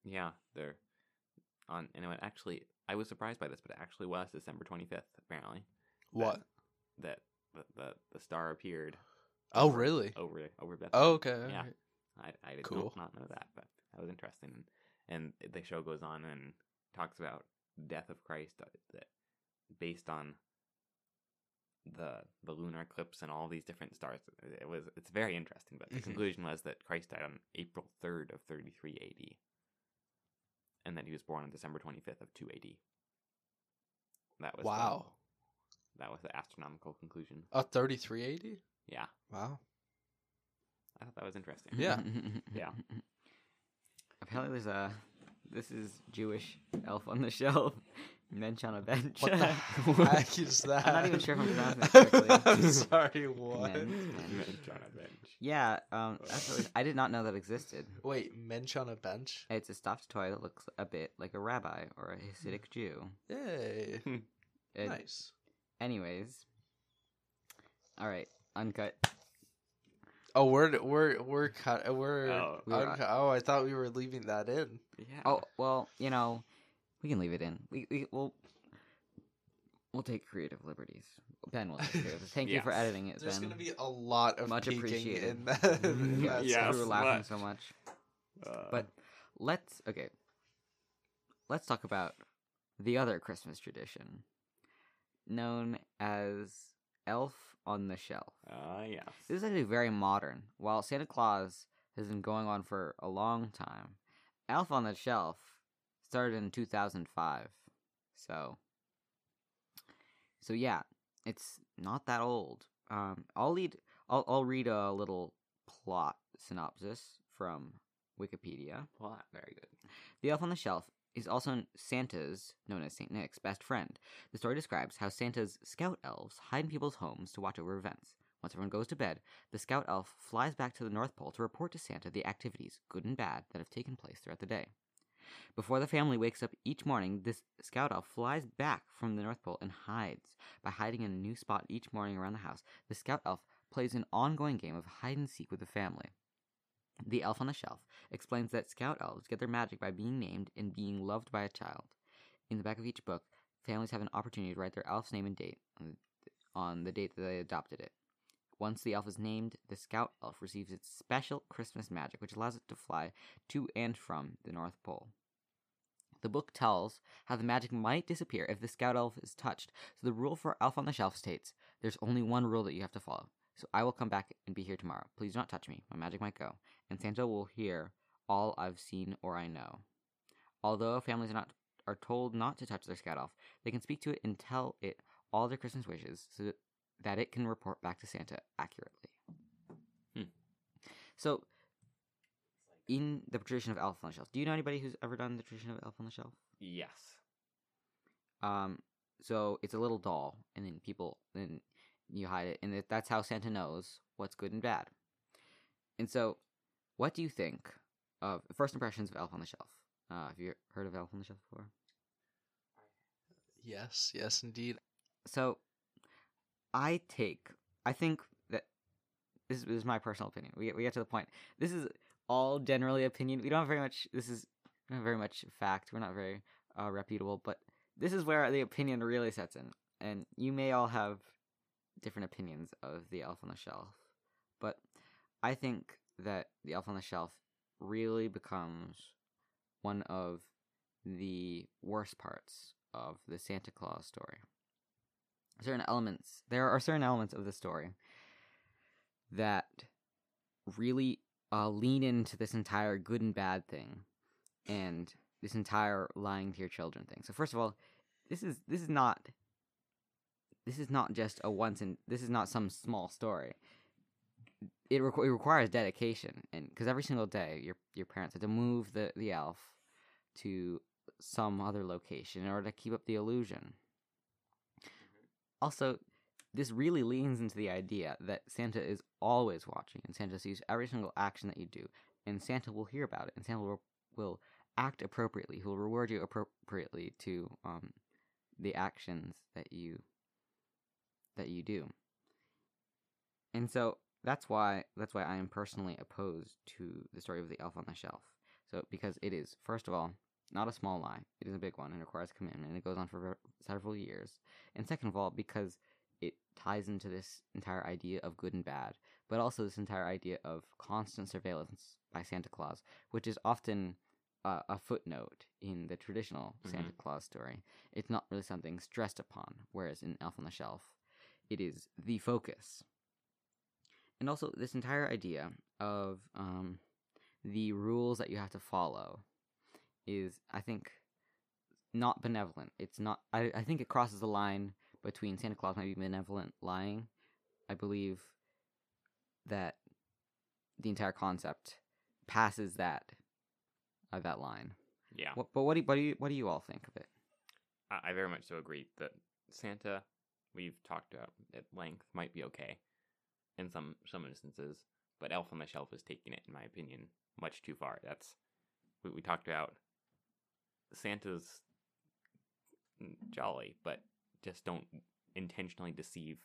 Yeah, they're on. And it actually, I was surprised by this, but it actually was December twenty fifth. Apparently, What? that the, the the star appeared. Oh, over- really? Over over Bethlehem. Oh, okay. Yeah. I I did Cool. not, not know that, but that was interesting. And, and the show goes on and talks about death of Christ, uh, that based on the the lunar eclipse and all these different stars. It was it's very interesting. But the Mhm. conclusion was that Christ died on April third of thirty three A.D. and that he was born on December twenty fifth of two A.D. That was the- Wow. that was the astronomical conclusion. A 3380? Yeah, Wow. I thought that was interesting. Yeah. Yeah. Apparently, there's a. This is Jewish elf on the shelf. Mensch on a bench. What the heck is that? I'm not even sure if I'm pronouncing it correctly. I'm sorry, what? Men- Mensch on a bench. yeah, um, actually, I did not know that existed. Wait, mensch on a bench? It's a stuffed toy that looks a bit like a rabbi or a Hasidic Jew. Yay. It- nice. Anyways, all right, uncut. Oh, we're we're we're cut. We're Oh. We were- uncut. oh, I thought we were leaving that in. Yeah. Oh well, you know, we can leave it in. We we will. We'll take creative liberties. Ben will. Take creative. Thank you for editing it, There's Ben. gonna be a lot of Much appreciated. in that. in Yeah, that yes. we were laughing much. so much. Uh, But let's okay. Let's talk about the other Christmas tradition, known as Elf on the Shelf. Ah, yes. This is actually very modern. While Santa Claus has been going on for a long time, Elf on the Shelf started in 2005. So, so yeah, it's not that old. Um, I'll lead. I'll I'll read a little plot synopsis from Wikipedia. Plot. Very good. The elf on the shelf is also Santa's, known as St. Nick's, best friend. The story describes how Santa's scout elves hide in people's homes to watch over events. Once everyone goes to bed, the scout elf flies back to the North Pole to report to Santa the activities, good and bad, that have taken place throughout the day. Before the family wakes up each morning, this scout elf flies back from the North Pole and hides. By hiding in a new spot each morning around the house, the scout elf plays an ongoing game of hide and seek with the family. The Elf on the Shelf explains that scout elves get their magic by being named and being loved by a child. In the back of each book, families have an opportunity to write their elf's name and date on the, on the date that they adopted it. Once the elf is named, the scout elf receives its special Christmas magic, which allows it to fly to and from the North Pole. The book tells how the magic might disappear if the scout elf is touched. So the rule for Elf on the Shelf states there's only one rule that you have to follow. So I will come back and be here tomorrow. Please do not touch me. My magic might go and Santa will hear all I've seen or I know. Although families are not are told not to touch their scout elf, they can speak to it and tell it all their Christmas wishes so that, it can report back to Santa accurately. Hmm. So, in the tradition of Elf on the Shelf, do you know anybody who's ever done the tradition of Elf on the Shelf? Yes. Um, so it's a little doll, and then people then you hide it, and that's how Santa knows what's good and bad. And so, what do you think of first impressions of Elf on the Shelf? Uh, have you heard of Elf on the Shelf before? Yes, yes, indeed. So, I take, I think that this is, this is my personal opinion. We we get to the point. This is all generally opinion. We don't have very much. This is don't very much fact. We're not very uh, reputable, but this is where the opinion really sets in. And you may all have different opinions of the Elf on the Shelf, but I think that the Elf on the Shelf really becomes one of the worst parts of the Santa Claus story. Certain elements, there are certain elements of the story that really uh, lean into this entire good and bad thing, and this entire lying to your children thing. So first of all, this is this is not this is not just a once and this is not some small story. It, requ- it requires dedication, and because every single day your your parents have to move the the elf to some other location in order to keep up the illusion. Also, this really leans into the idea that Santa is always watching, and Santa sees every single action that you do, and Santa will hear about it, and Santa will, will act appropriately. He will reward you appropriately to um, the actions that you that you do. And so that's why that's why I am personally opposed to the story of the elf on the shelf. So because it is, first of all, not a small lie. It is a big one and requires commitment, and it goes on for ver- several years. And second of all, because it ties into this entire idea of good and bad, but also this entire idea of constant surveillance by Santa Claus, which is often uh, a footnote in the traditional Santa Claus story. It's not really something stressed upon, whereas in Elf on the Shelf, it is the focus. And also, this entire idea of um, the rules that you have to follow is, I think, not benevolent. It's not. I, I think it crosses the line between Santa Claus might be benevolent lying. I believe that the entire concept passes that uh, that line. Yeah, What, but what do you, what do you what do you all think of it? I, I very much so agree that Santa, we've talked about at length, might be okay in some some instances, but Elf on the Shelf is taking it, in my opinion, much too far. That's we, we talked about. Santa's mm, jolly, but just don't intentionally deceive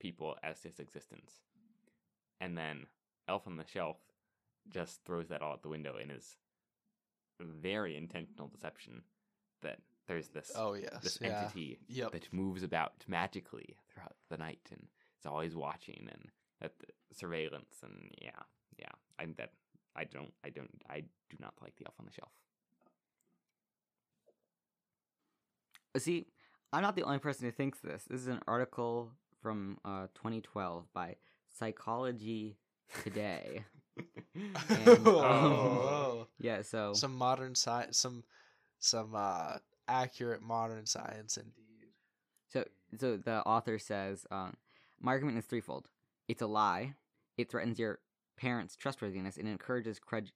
people as to his existence. And then Elf on the Shelf just throws that all out the window in his very intentional deception that there's this Oh yes. this yeah. entity Yep. that moves about magically throughout the night and it's always watching and that the surveillance and yeah yeah I that I don't I don't I do not like the elf on the shelf See, I'm not the only person who thinks this. This is an article from uh, 2012 by Psychology Today. And, oh, um, yeah, so some modern science, some some uh, accurate modern science indeed. so so the author says, um, my argument is threefold. It's a lie. It threatens your parents' trustworthiness and encourages cred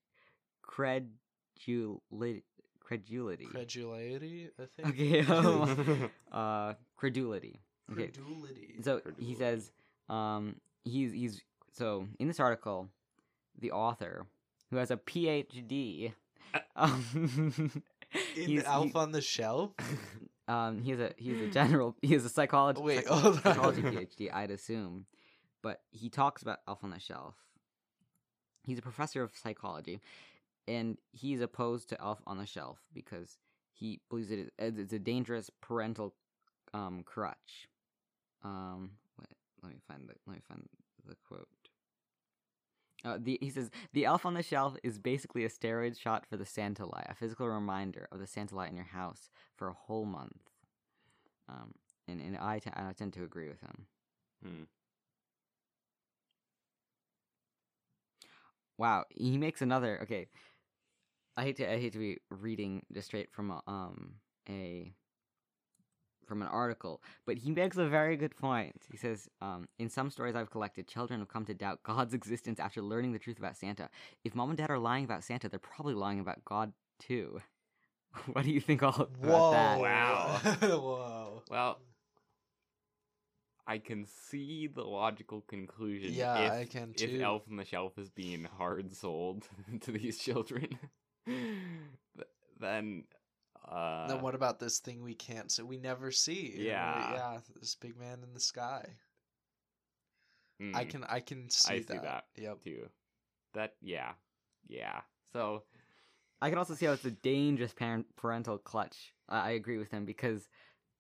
credulity. Credulity. Credulity, I think. Okay. Um, uh, credulity. Okay. Credulity. So he says, um, he's he's so in this article, the author who has a PhD, um, In he's- Alpha he- on the Shelf. um, he's a he's a general he's a psychology Wait, psycho- hold on. psychology PhD, I'd assume, but he talks about Elf on the Shelf. He's a professor of psychology, and he's opposed to Elf on the Shelf because he believes it is it's a dangerous parental um, crutch. Um, wait, let me find the let me find the quote. Uh, the, he says the elf on the shelf is basically a steroid shot for the Santa lie, a physical reminder of the Santa lie in your house for a whole month. Um, and and I, t- I tend to agree with him. Hmm. Wow, he makes another. Okay, I hate to I hate to be reading just straight from a, um a from an article, but he makes a very good point. He says, um, "In some stories I've collected, children have come to doubt God's existence after learning the truth about Santa. If mom and dad are lying about Santa, they're probably lying about God too." what do you think all about Whoa! that? Wow. Whoa! well I can see the logical conclusion Yeah, if, I can if. Elf on the Shelf is being hard sold to these children th- then uh then what about this thing we can't see? We never see. you know, Yeah. yeah. This big man in the sky. I mm. can, I can see I that. see that. Yep. too. That yeah, yeah. So I can also see how it's a dangerous parent parental clutch. I, I agree with him because,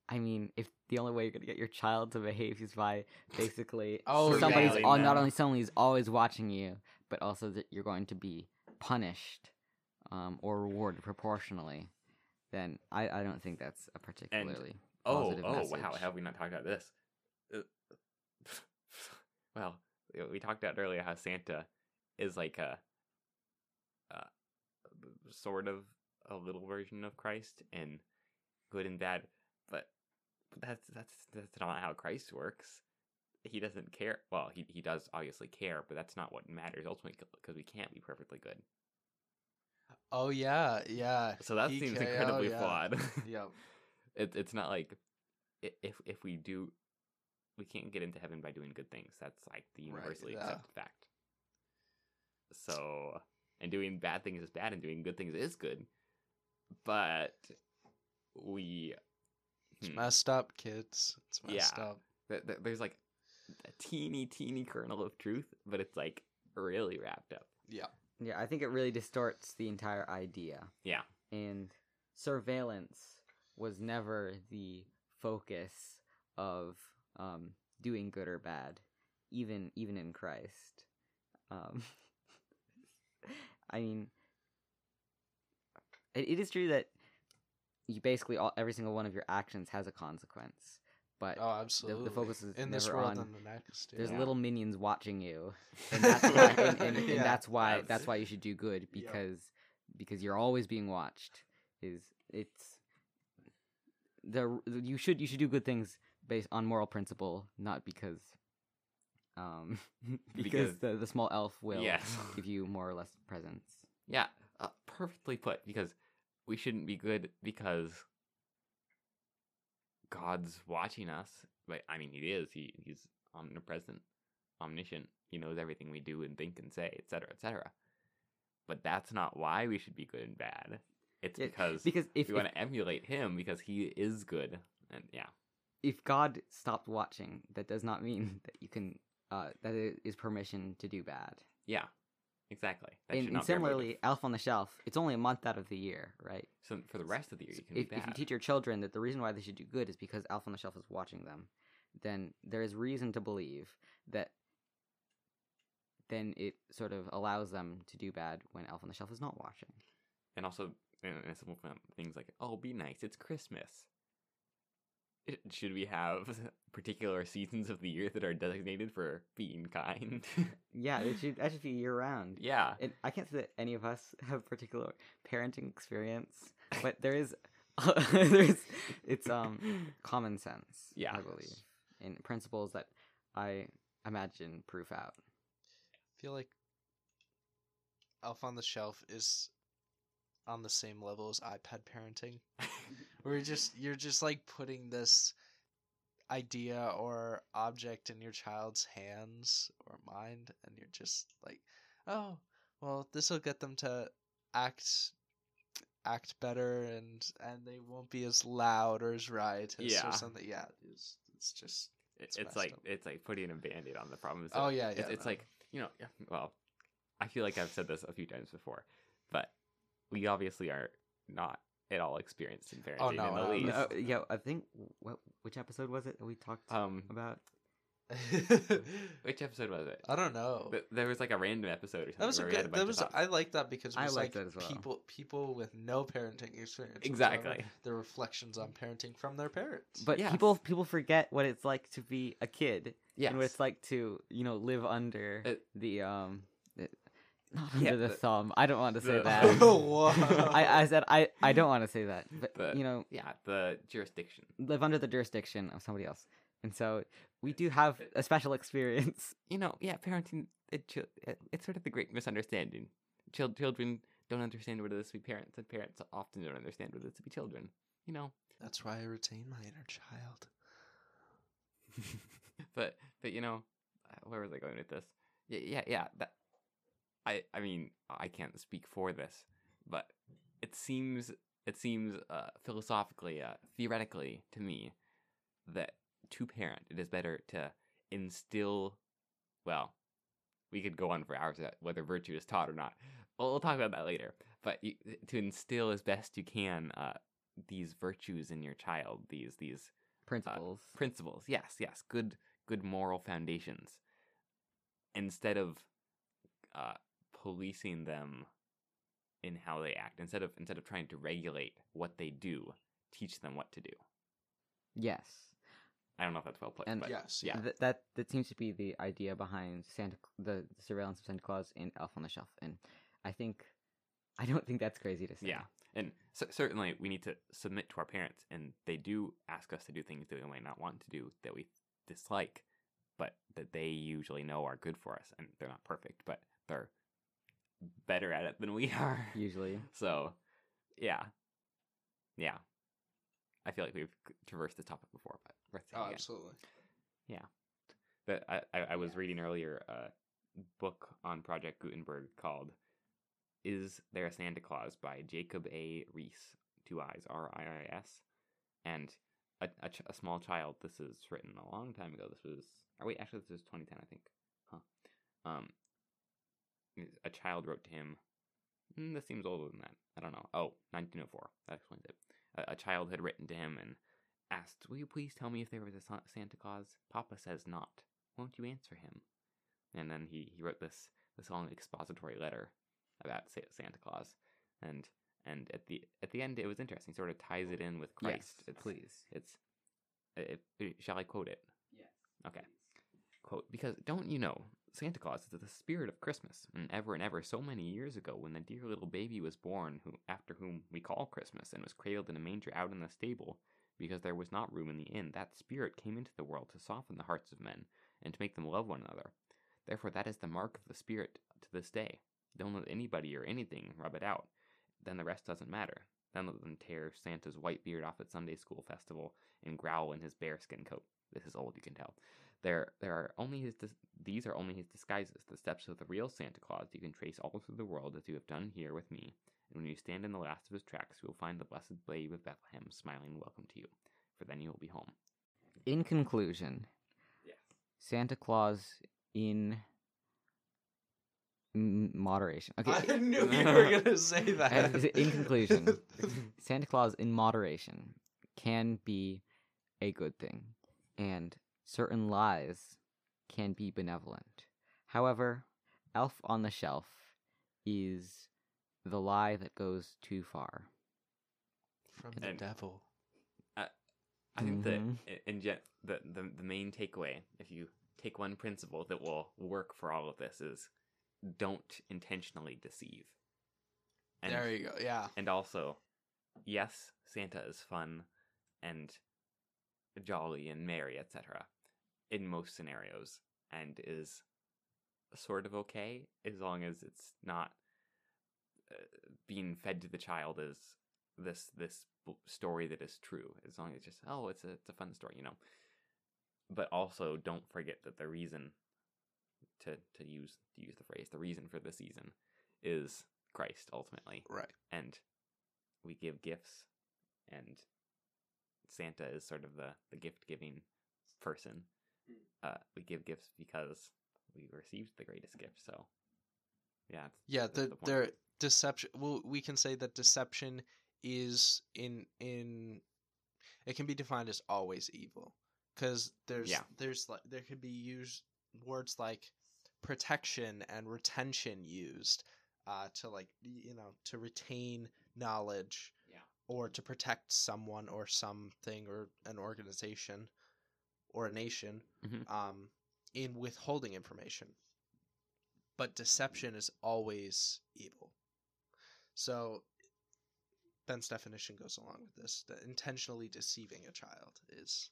I mean, if the only way you're gonna get your child to behave is by basically Oh, somebody's surveilling all, not only somebody's always watching you, but also that you're going to be punished um, or rewarded proportionally, then I, I don't think that's a particularly oh positive oh message. wow, have we not talked about this? Uh, well, we- talked about earlier how Santa is like a, uh, sort of a little version of Christ and good and bad, but that's that's that's not how Christ works. He doesn't care. Well, he he does obviously care, but that's not what matters ultimately because we can't be perfectly good. Oh yeah, yeah. So that He seems incredibly yeah. flawed. Yep. it, it's not like if if we do we can't get into heaven by doing good things that's like the Right, universally yeah. accepted fact so and doing bad things is bad and doing good things is good but we It's hmm, messed up, kids. It's messed Yeah. up. th- th- there's like a teeny teeny kernel of truth but it's like really wrapped up Yeah. Yeah, I think it really distorts the entire idea. Yeah. And surveillance was never the focus of um, doing good or bad, even even in Christ. Um, I mean, it, it is true that you basically all every single one of your actions has a consequence, but Oh, absolutely. The focus is in this world on- and the next. there's yeah. little minions watching you, and that's why and, and, and Yeah. that's why That's- why you should do good Yeah. because because you're always being watched is it's the you should you should do good things based on moral principle not because um because, Because- the, the small elf will Yes. give you more or less presents Yeah, uh, perfectly put. Because we shouldn't be good because God's watching us. But I mean, He is. He he's omnipresent, omniscient. He knows everything we do and think and say, etc., etc. But that's not why we should be good and bad. It's Yeah, because because if we want to emulate Him because He is good. And yeah, if god stopped watching that does not mean that you can uh that it is permission to do bad yeah, exactly. That and, and not be our motive. similarly elf on the shelf it's only a month out of the year right so for the rest of the year, you can if, be if you teach your children that the reason why they should do good is because Elf on the Shelf is watching them, then there is reason to believe that then it sort of allows them to do bad when Elf on the Shelf is not watching. and also and, and things like oh be nice it's christmas should we have particular seasons of the year that are designated for being kind Yeah, it should that should be year round. yeah And I can't say that any of us have particular parenting experience, but there is there's it's um common sense, Yeah. I believe, in principles that I imagine proof out. I feel like Elf on the Shelf is on the same level as iPad parenting. Where you're just you're just like putting this idea or object in your child's hands or mind and you're just like oh well this will get them to act act better and and they won't be as loud or as riotous Yeah. or something yeah it's, it's just It's it's, like up. it's like putting a band-aid on the problem Oh, yeah, it's, yeah, it's no. like you know yeah, well i feel like i've said this a few times before but we obviously are not at all experienced in parenting Oh, no, in the uh, least Uh, yeah, I think what which episode was it that we talked um about? which episode was it I don't know. Th- there was like a random episode or something That was a where we had good. bunch That was. thoughts. I like that because it I was liked like that as well. people people with no parenting experience. Exactly. Their reflections on parenting from their parents. But Yes. people people forget what it's like to be a kid Yes. and what it's like to you know live under It- the um the, not Yeah, under the, the- thumb. I don't want to say the- that. oh! I, I said I, I don't want to say that, but The- you know yeah, the jurisdiction. live under the jurisdiction of somebody else, and so we do have a special experience. You know, yeah, parenting. It, it, it's sort of the great misunderstanding. Chil- children don't understand what it is to be parents, and parents often don't understand what it is to be children. You know, That's why I retain my inner child. but but you know, uh, where was I going with this? Yeah, yeah, yeah. That I I mean I can't speak for this, but it seems it seems uh, philosophically, uh, theoretically to me that to parent it is better to instill. Well, we could go on for hours about whether virtue is taught or not. Well, we'll talk about that later. But you, to instill as best you can uh, these virtues in your child, these these Principles. principles yes yes good good moral foundations instead of uh policing them in how they act instead of instead of trying to regulate what they do teach them what to do yes, i don't know if that's well put And- but yes. yeah. Th- that that seems to be the idea behind Santa the surveillance of Santa Claus in Elf on the Shelf, and I think I don't think that's crazy to say. yeah and c- certainly we need to submit to our parents and they do ask us to do things that we might not want to do that we dislike but that they usually know are good for us and they're not perfect but they're better at it than we are usually. So, yeah, yeah. I feel like we've traversed this topic before, but worth saying Oh, again. absolutely. Yeah. But I, I, I was reading earlier a book on Project Gutenberg called "Is There a Santa Claus" by Jacob A. Riis, two eyes, R I I S, and a, a, ch- a small child. This is written a long time ago. This was, or wait, actually, this was 2010, I think. Huh. Um, a child wrote to him. "Hmm, this seems older than that. I don't know. Oh, 1904. That explains it. A, a child had written to him and asked, "Will you please tell me if there was a Santa Claus?" Papa says not. Won't you answer him? And then he, he wrote this this long expository letter about Santa Claus, and and at the at the end it was interesting. Sort of ties it in with Christ. Yes, it's, please. It's it, it- shall I quote it? Yes. Okay. Quote, because don't you know, Santa Claus is the spirit of Christmas, and ever and ever so many years ago when the dear little baby was born, who after whom we call Christmas, and was cradled in a manger out in the stable, because there was not room in the inn, that spirit came into the world to soften the hearts of men, and to make them love one another. Therefore that is the mark of the spirit to this day. Don't let anybody or anything rub it out. Then the rest doesn't matter. Then let them tear Santa's white beard off at Sunday school festival and growl in his bearskin coat. This is old, you can tell. There, there are only his. Dis- these are only his disguises. The steps of the real Santa Claus you can trace all through the world, as you have done here with me. And when you stand in the last of his tracks, you will find the blessed babe of Bethlehem smiling welcome to you. For then you will be home. In conclusion, Yes. Santa Claus in moderation. Okay. I knew you were gonna say Uh, that. in conclusion, Santa Claus in moderation can be a good thing, and certain lies can be benevolent. However, Elf on the Shelf is the lie that goes too far. from the And- devil. I think Mhm. that in gen- the, the the main takeaway, if you take one principle that will work for all of this, is don't intentionally deceive. And there you go. Yeah. and also, yes, Santa is fun and jolly and merry, etc. In most scenarios, and is sort of okay as long as it's not uh, being fed to the child as this this b- story that is true. As long as it's just oh, it's a it's a fun story, you know. But also, don't forget that the reason to to use to use the phrase the reason for the season is Christ ultimately Right. and we give gifts and santa is sort of the, the gift giving person uh, we give gifts because we received the greatest gift so yeah it's- Yeah. that's The, the point. their deception. Well, we can say that deception is in in. It can be defined as always evil, because there's Yeah. there's like there could be used words like protection and retention used uh, to like you know to retain knowledge Yeah. Or to protect someone or something or an organization or a nation Mhm. um, in withholding information. But deception is always evil. So ben's definition goes along with this that intentionally deceiving a child is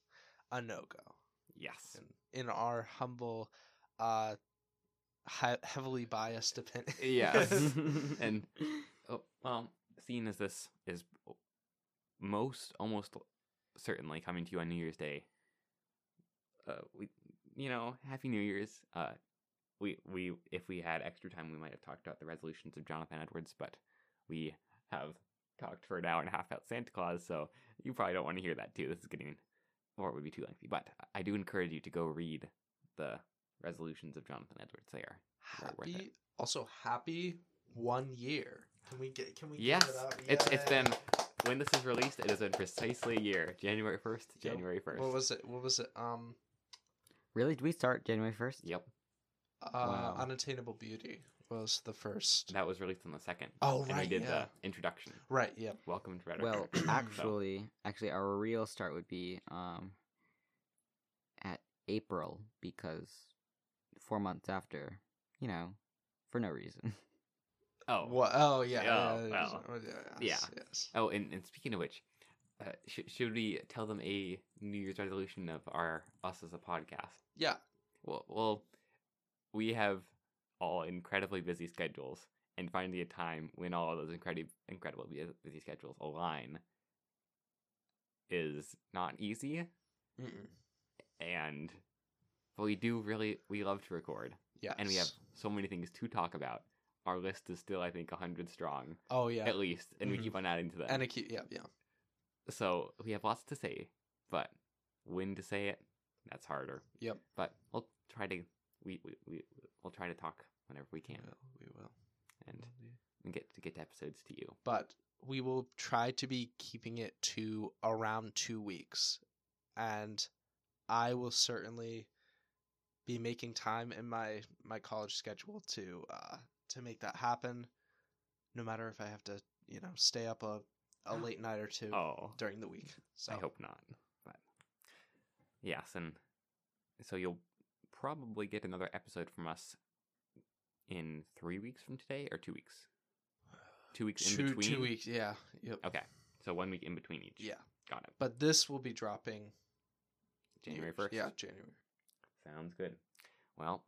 a no-go. Yes. In, in our humble uh he- heavily biased opinion. Yes. And oh, well seeing as this is most almost certainly coming to you on new year's day. Uh we you know happy new year's. Uh we we if we had extra time we might have talked about the resolutions of jonathan edwards but we have talked for an hour and a half about santa claus so you probably don't want to hear that too. This is getting or it would be too lengthy but i do encourage you to go read the resolutions of jonathan edwards. They are Very worth it. happy also happy one year can we get can we give Yes, it up? it's it's been when this is released. It has been precisely a year, January first, Yep. January first. what was it what was it um Really? Did we start January 1st? Yep, uh Wow. unattainable beauty was the first that was released on the second. oh and right we did yeah. the introduction. right yep Welcome to Red Well, So, actually, actually, our real start would be um at April because four months after, you know, for no reason. oh, What? Oh yeah. Oh, yeah, well, oh, yeah, yeah. yes, yes. oh, and, and speaking of which, uh, sh- should we tell them a New Year's resolution of our us as a podcast? Yeah. Well, well, we have all incredibly busy schedules, and finding a time when all of those incredibly incredible busy schedules align is not easy. Mm-mm. And but we do really we love to record, Yes. and we have so many things to talk about. Our list is still, I think, hundred strong Oh yeah. at least, and we Mhm. keep on adding to them. And a key. Yeah. Yeah. so we have lots to say, but when to say it, that's harder. Yep. But we'll try to we we, we we'll try to talk whenever we can, We will. We will. and, Indeed. and get to get episodes to you. But we will try to be keeping it to around two weeks, and I will certainly be making time in my my college schedule to uh to make that happen. No matter if I have to, you know, stay up a a late night or two Oh, during the week. So I hope not. But yes, and so you'll probably get another episode from us in three weeks from today, or two weeks. Two weeks in two between. two weeks. Yeah. Yep. Okay, so one week in between each. Yeah. got it. But this will be dropping January first. Yeah, January. sounds good. Well,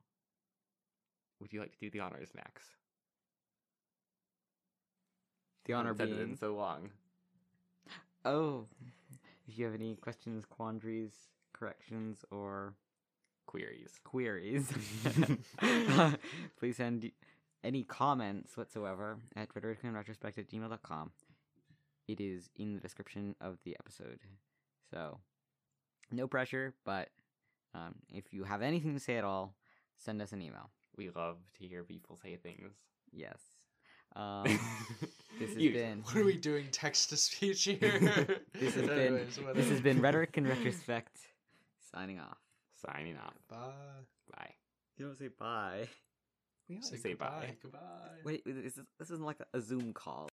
would you like to do the honors, Max? The honor being in so long. Oh, if you have any questions, quandaries, corrections, or Queries. queries, please send any comments whatsoever at rhetoricalretrospect at gmail.com. It is in the description of the episode. So, no pressure, but um, if you have anything to say at all, send us an email. We love to hear people say things. Yes. Um, this has You- been What are we doing? Text to speech here. this has been Anyways, this has been rhetoric in retrospect. Signing off. Signing off. Bye. Bye. You don't say bye. We always Say say goodbye. bye. Goodbye. Wait, this is this isn't like a Zoom call.